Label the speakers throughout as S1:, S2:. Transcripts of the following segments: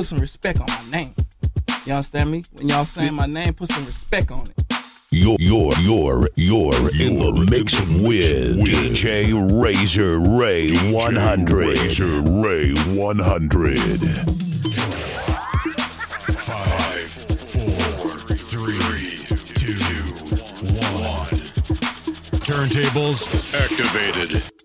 S1: put some respect on my name. You understand me? When y'all saying my name, put some respect on it.
S2: You're, you're, you're, you're in the mix with DJ Razor Ray 100.
S3: Razor Ray 100.
S4: Five, four, three, two, one. Turntables activated.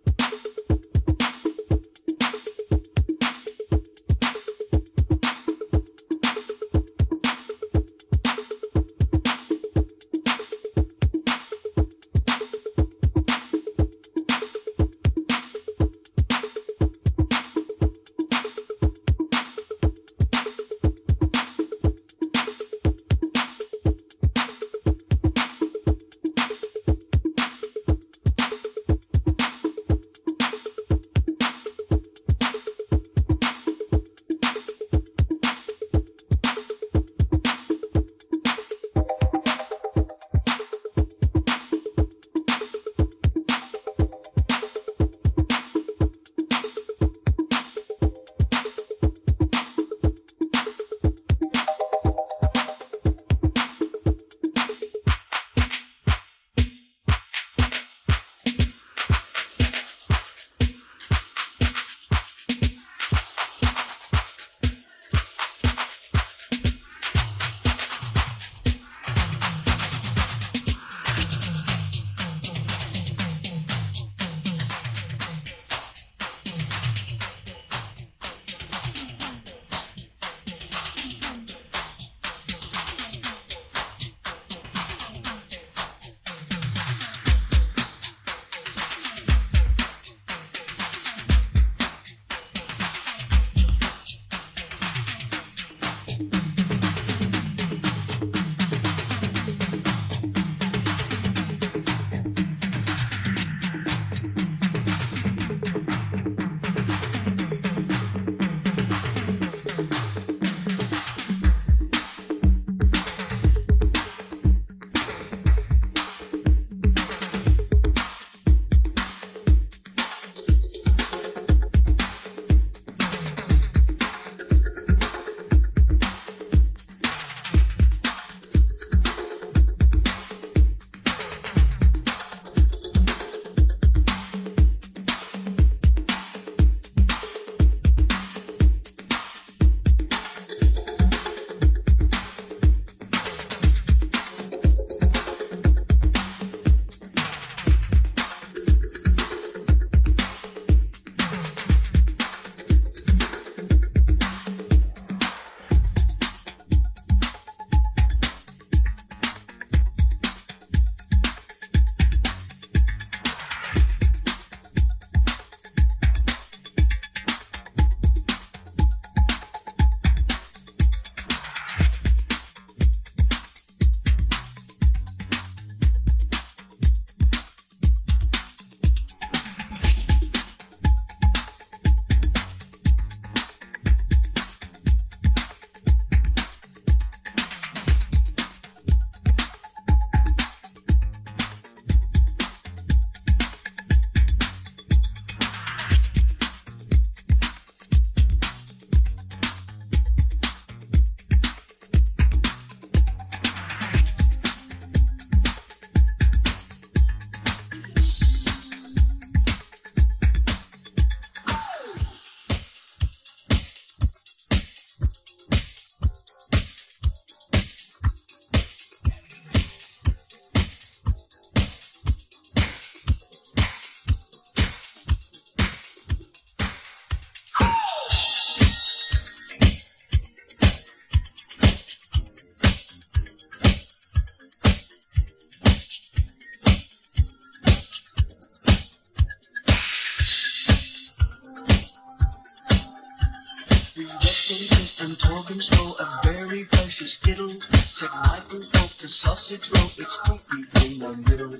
S5: And talking slow, a very precious skittle. Said Michael Pope, the sausage roll, it's poopy in the middle.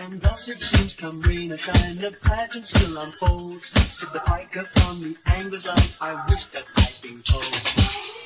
S5: And thus it seems, come rain or shine, the pageant still unfolds. Said the pike upon the angler's line, I wish that I'd been told.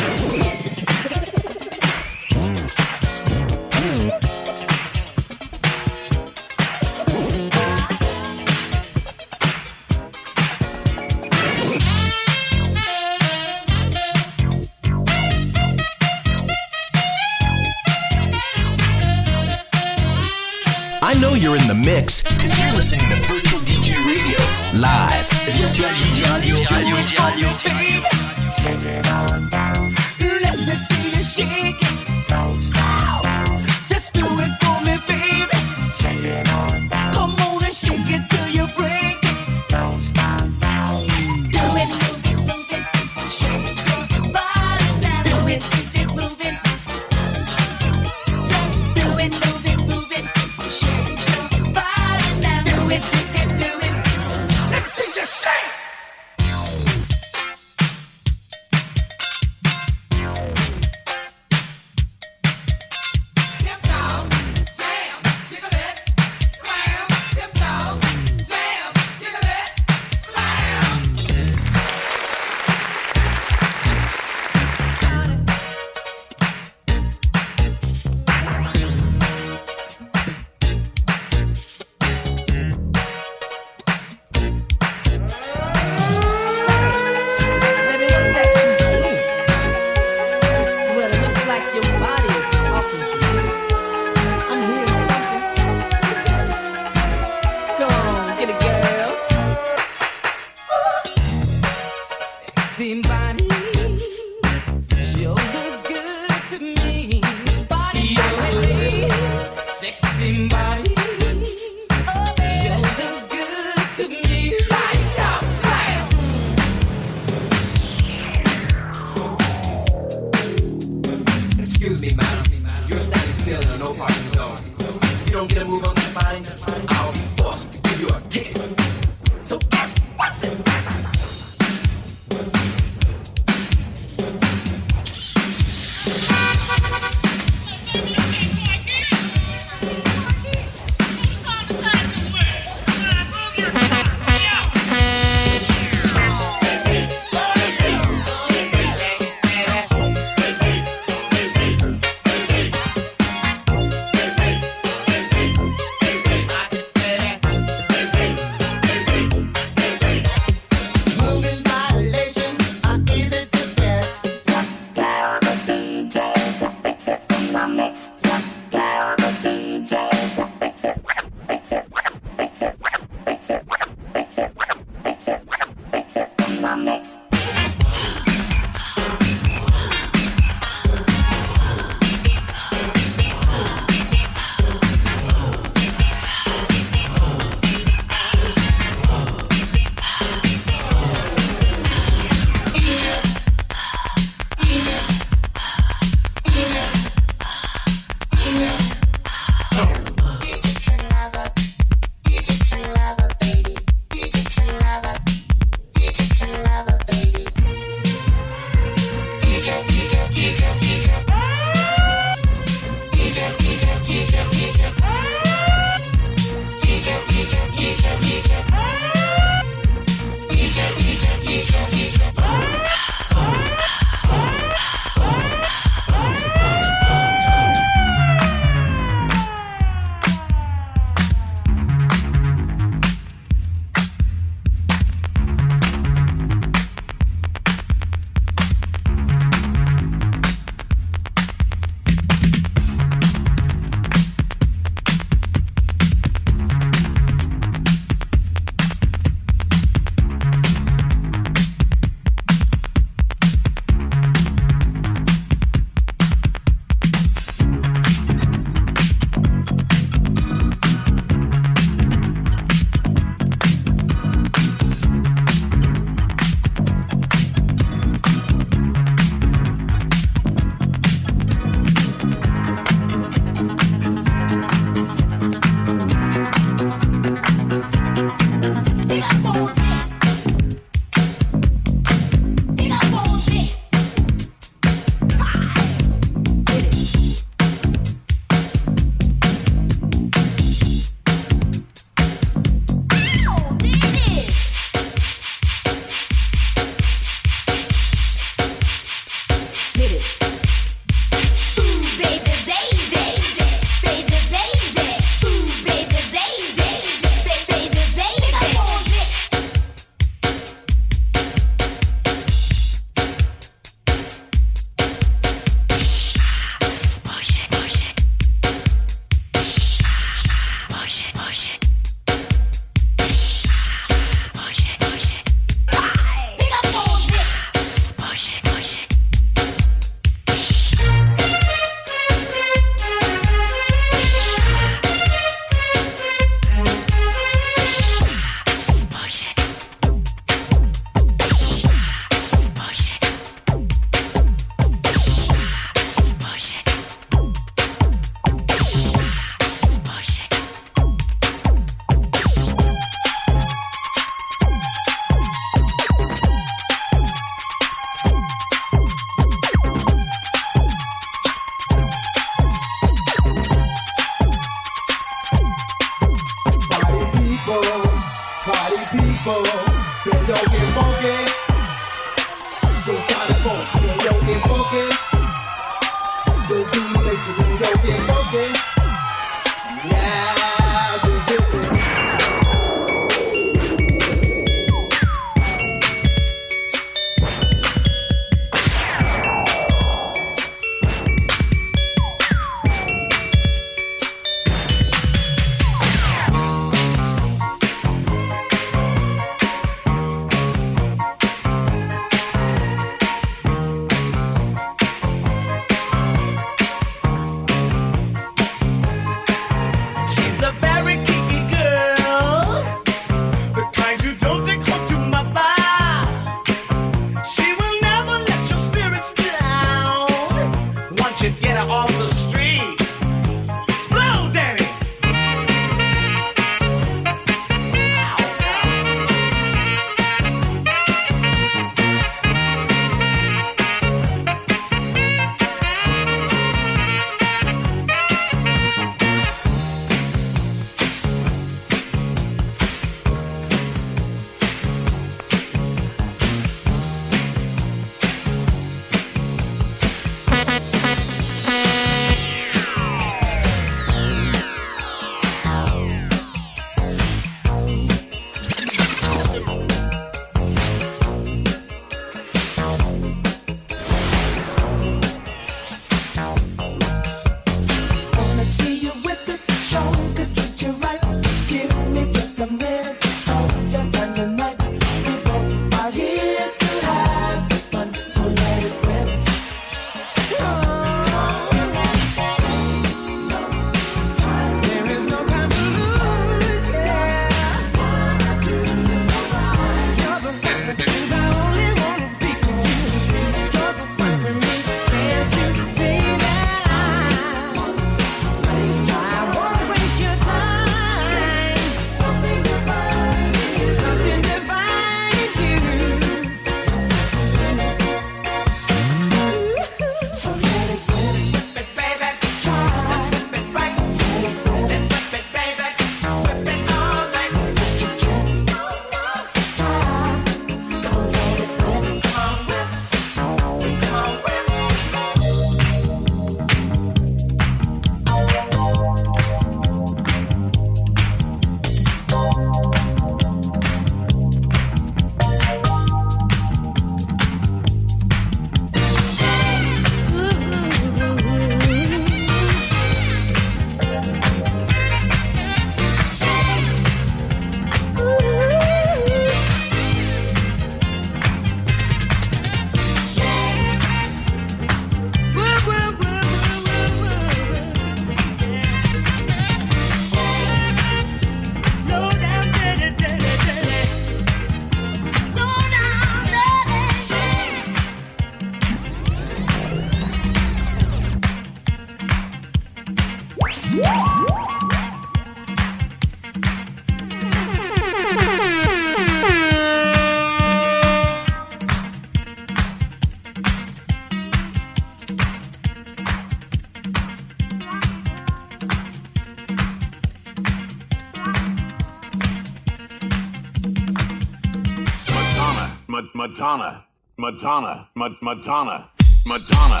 S6: Madonna, Madonna, Madonna, Madonna, Madonna,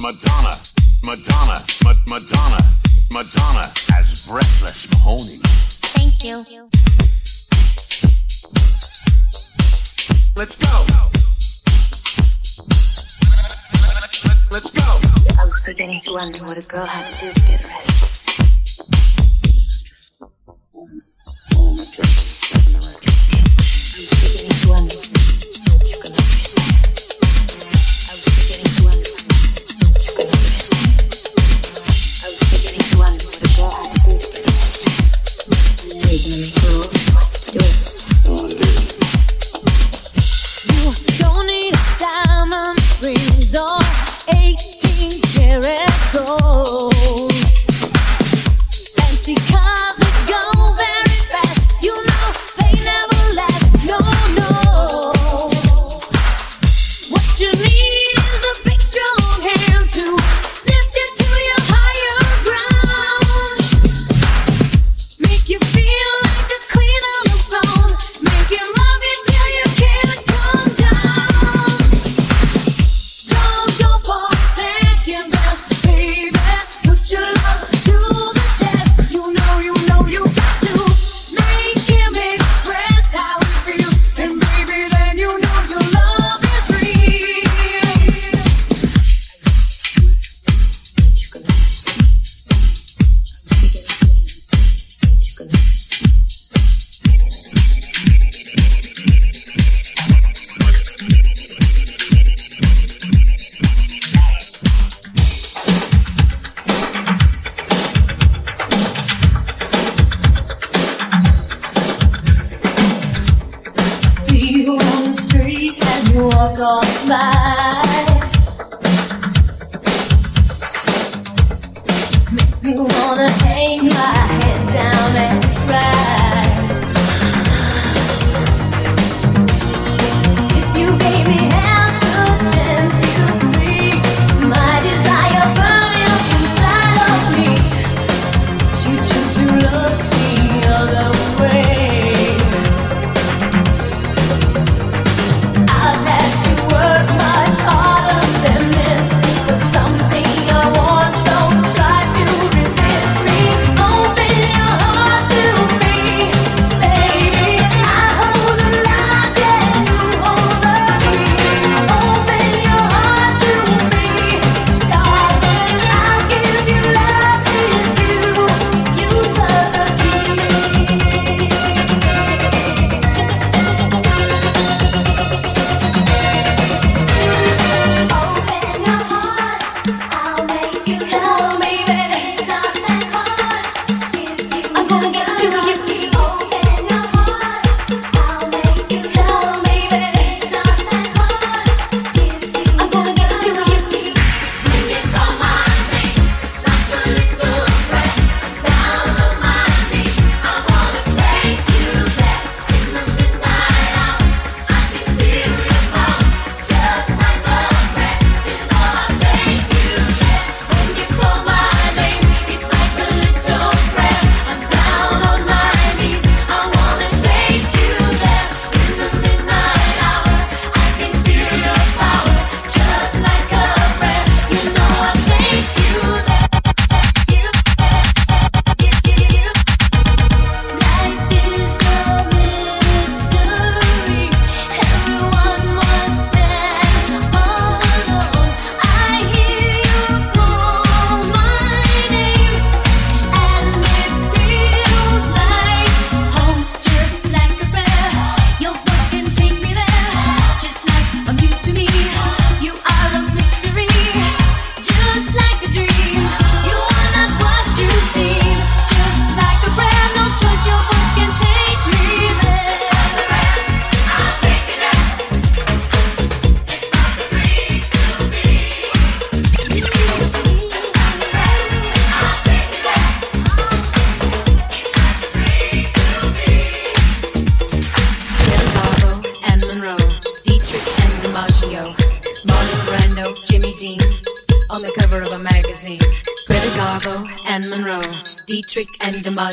S6: Madonna, Madonna, Madonna, Madonna, as breathless Mahoney.
S7: Thank you.
S6: Let's go. Let's go.
S7: I was beginning to wonder what a girl had to do to get arrested.
S8: listening.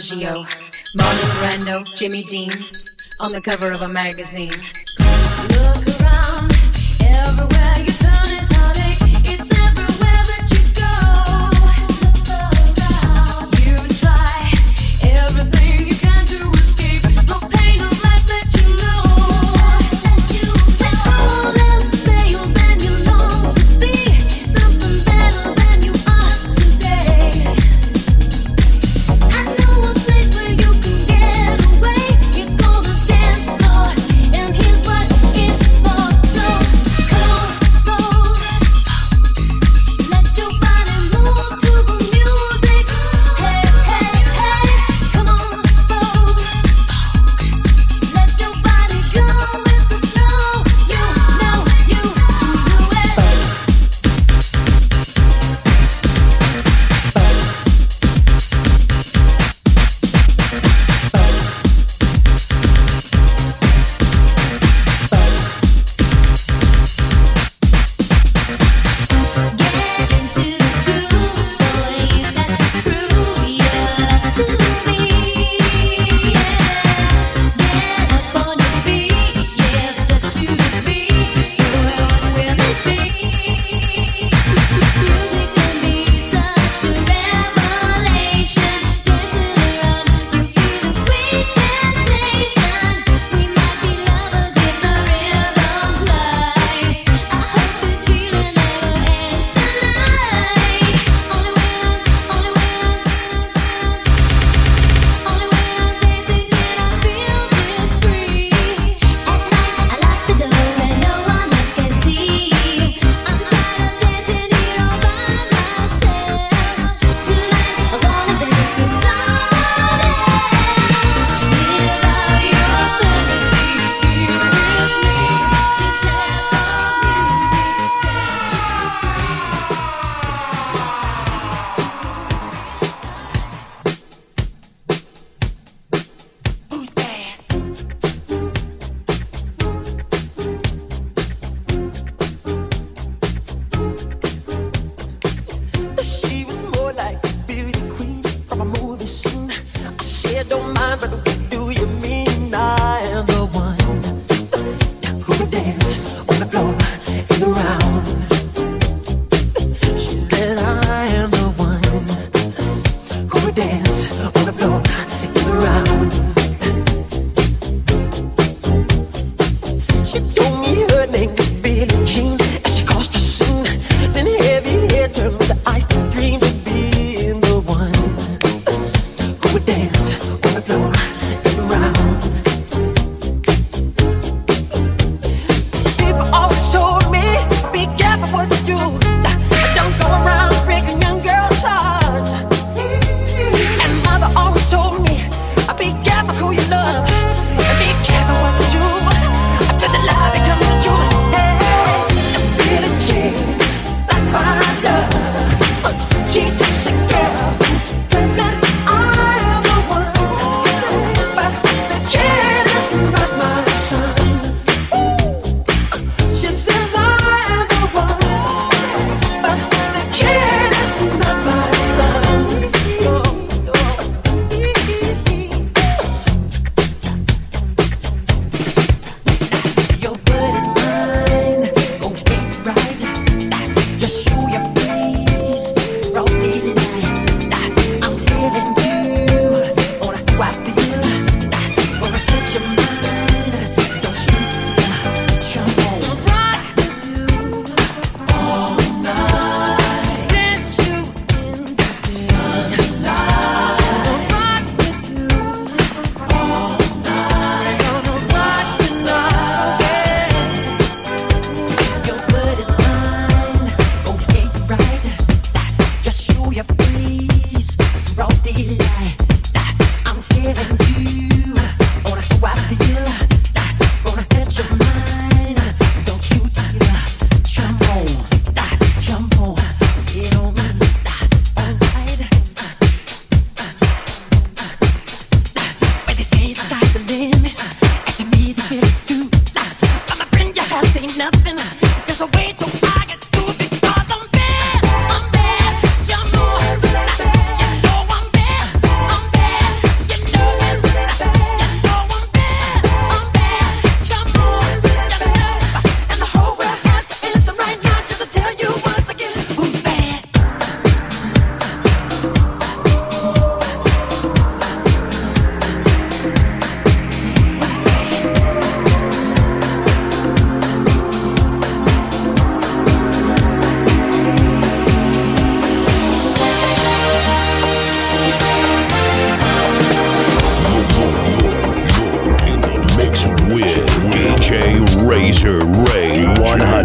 S8: DiMaggio, Marlon Brando, Jimmy Dean, on the cover of a magazine.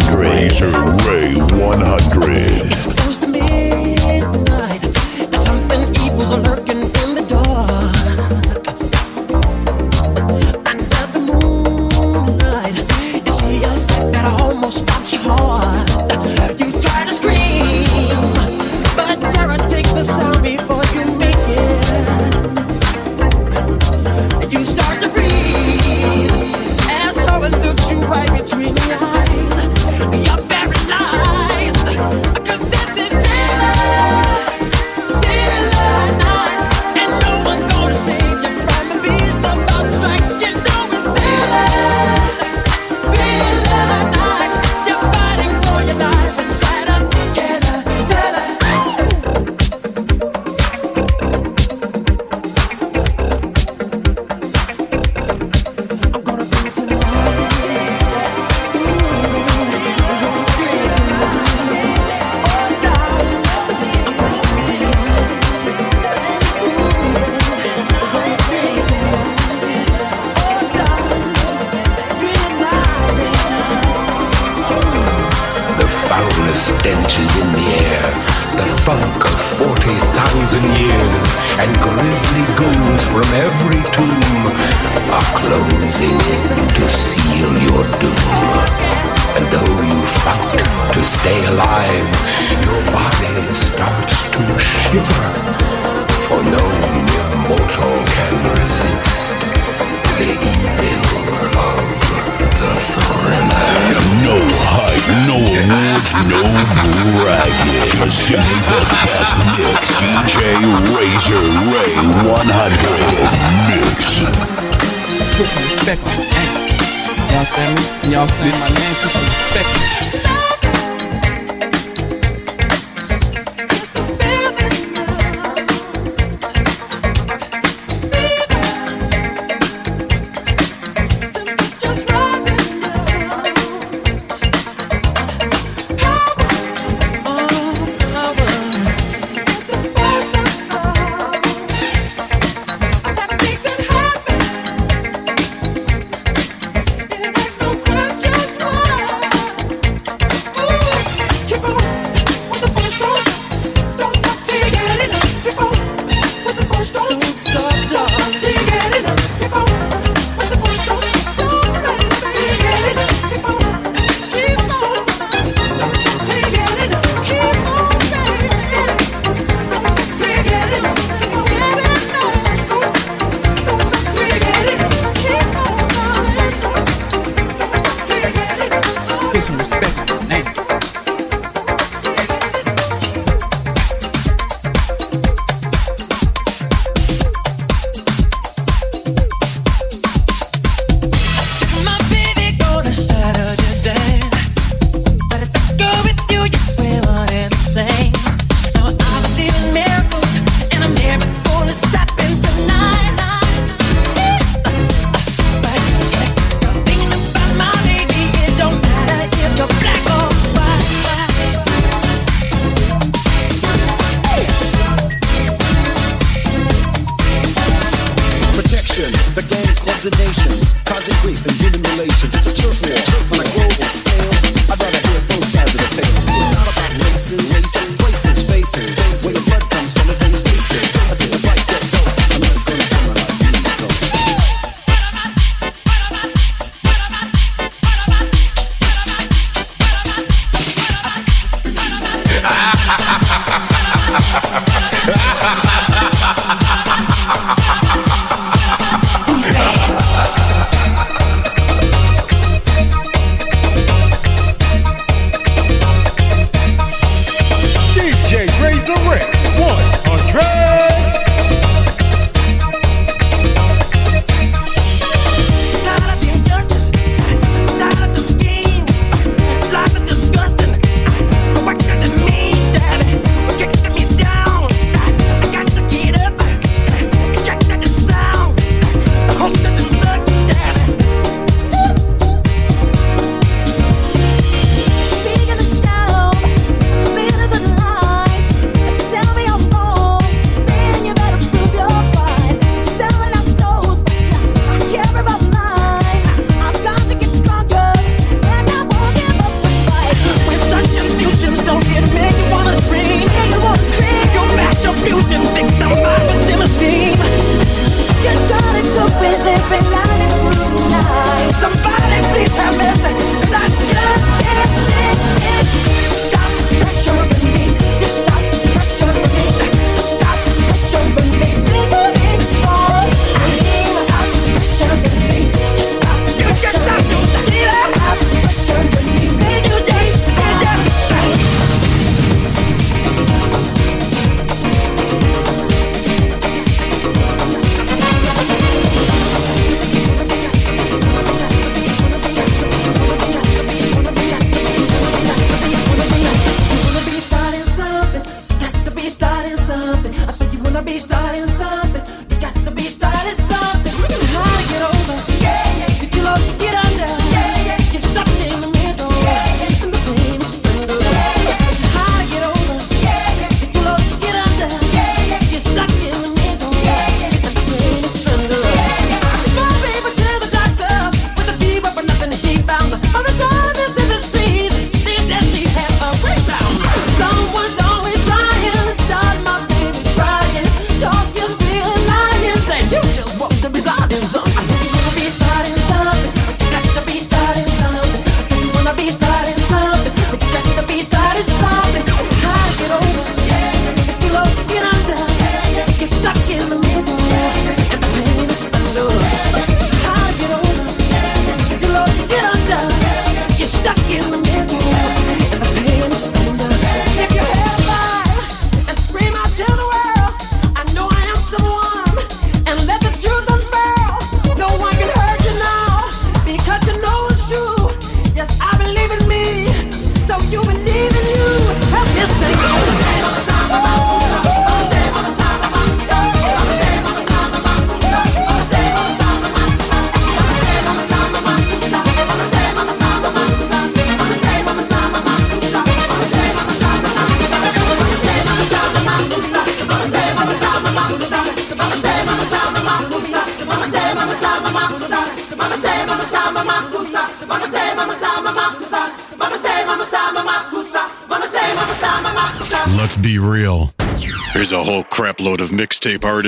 S9: Country. No bragging. A
S10: the
S2: best Mix. DJ Razor Ray 100 Mix.
S1: Put some respect on the anchor. Y'all feel me? Y'all feel my name? Put some respect
S4: me.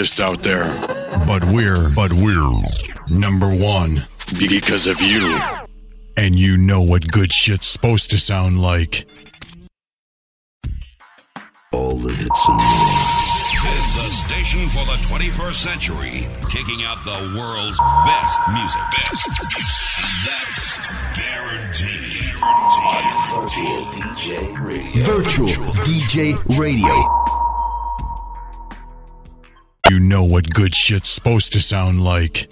S4: Mixtape artists out there. But we're, but we're number one because of you. And you know what good shit's supposed to sound like.
S2: All the hits and more.
S11: This is the station for the 21st century, kicking out the world's best music. Best. That's guaranteed.
S2: Virtual DJ Radio. Virtual DJ Radio.
S4: Know what good shit's supposed to sound like.